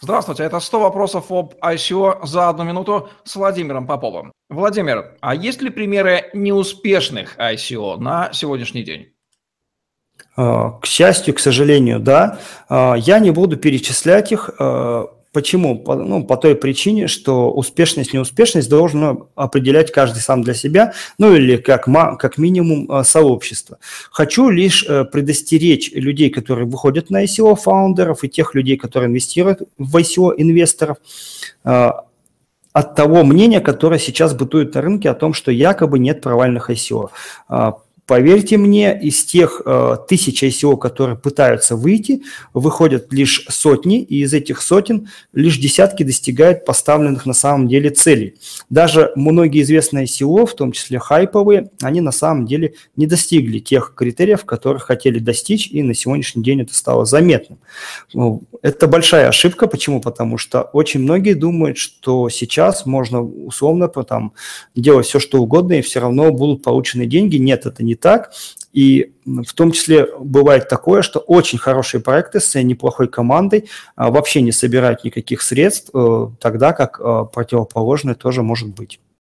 Здравствуйте, это 100 вопросов об ICO за одну минуту с Владимиром Поповым. Владимир, а есть ли примеры неуспешных ICO на сегодняшний день? А, к счастью, к сожалению, да. А, я не буду перечислять их. Почему? По, ну, по той причине, что успешность, неуспешность должно определять каждый сам для себя, ну или как, как минимум э, сообщество. Хочу лишь э, предостеречь людей, которые выходят на ICO, фаундеров и тех людей, которые инвестируют в ICO, инвесторов, э, от того мнения, которое сейчас бытует на рынке о том, что якобы нет провальных ICO. Поверьте мне, из тех э, тысяч ICO, которые пытаются выйти, выходят лишь сотни, и из этих сотен лишь десятки достигают поставленных на самом деле целей. Даже многие известные ICO, в том числе хайповые, они на самом деле не достигли тех критериев, которых хотели достичь, и на сегодняшний день это стало заметным. Ну, это большая ошибка. Почему? Потому что очень многие думают, что сейчас можно условно там, делать все, что угодно, и все равно будут получены деньги. Нет, это не так. И в том числе бывает такое, что очень хорошие проекты с неплохой командой а, вообще не собирают никаких средств, э, тогда как э, противоположное тоже может быть.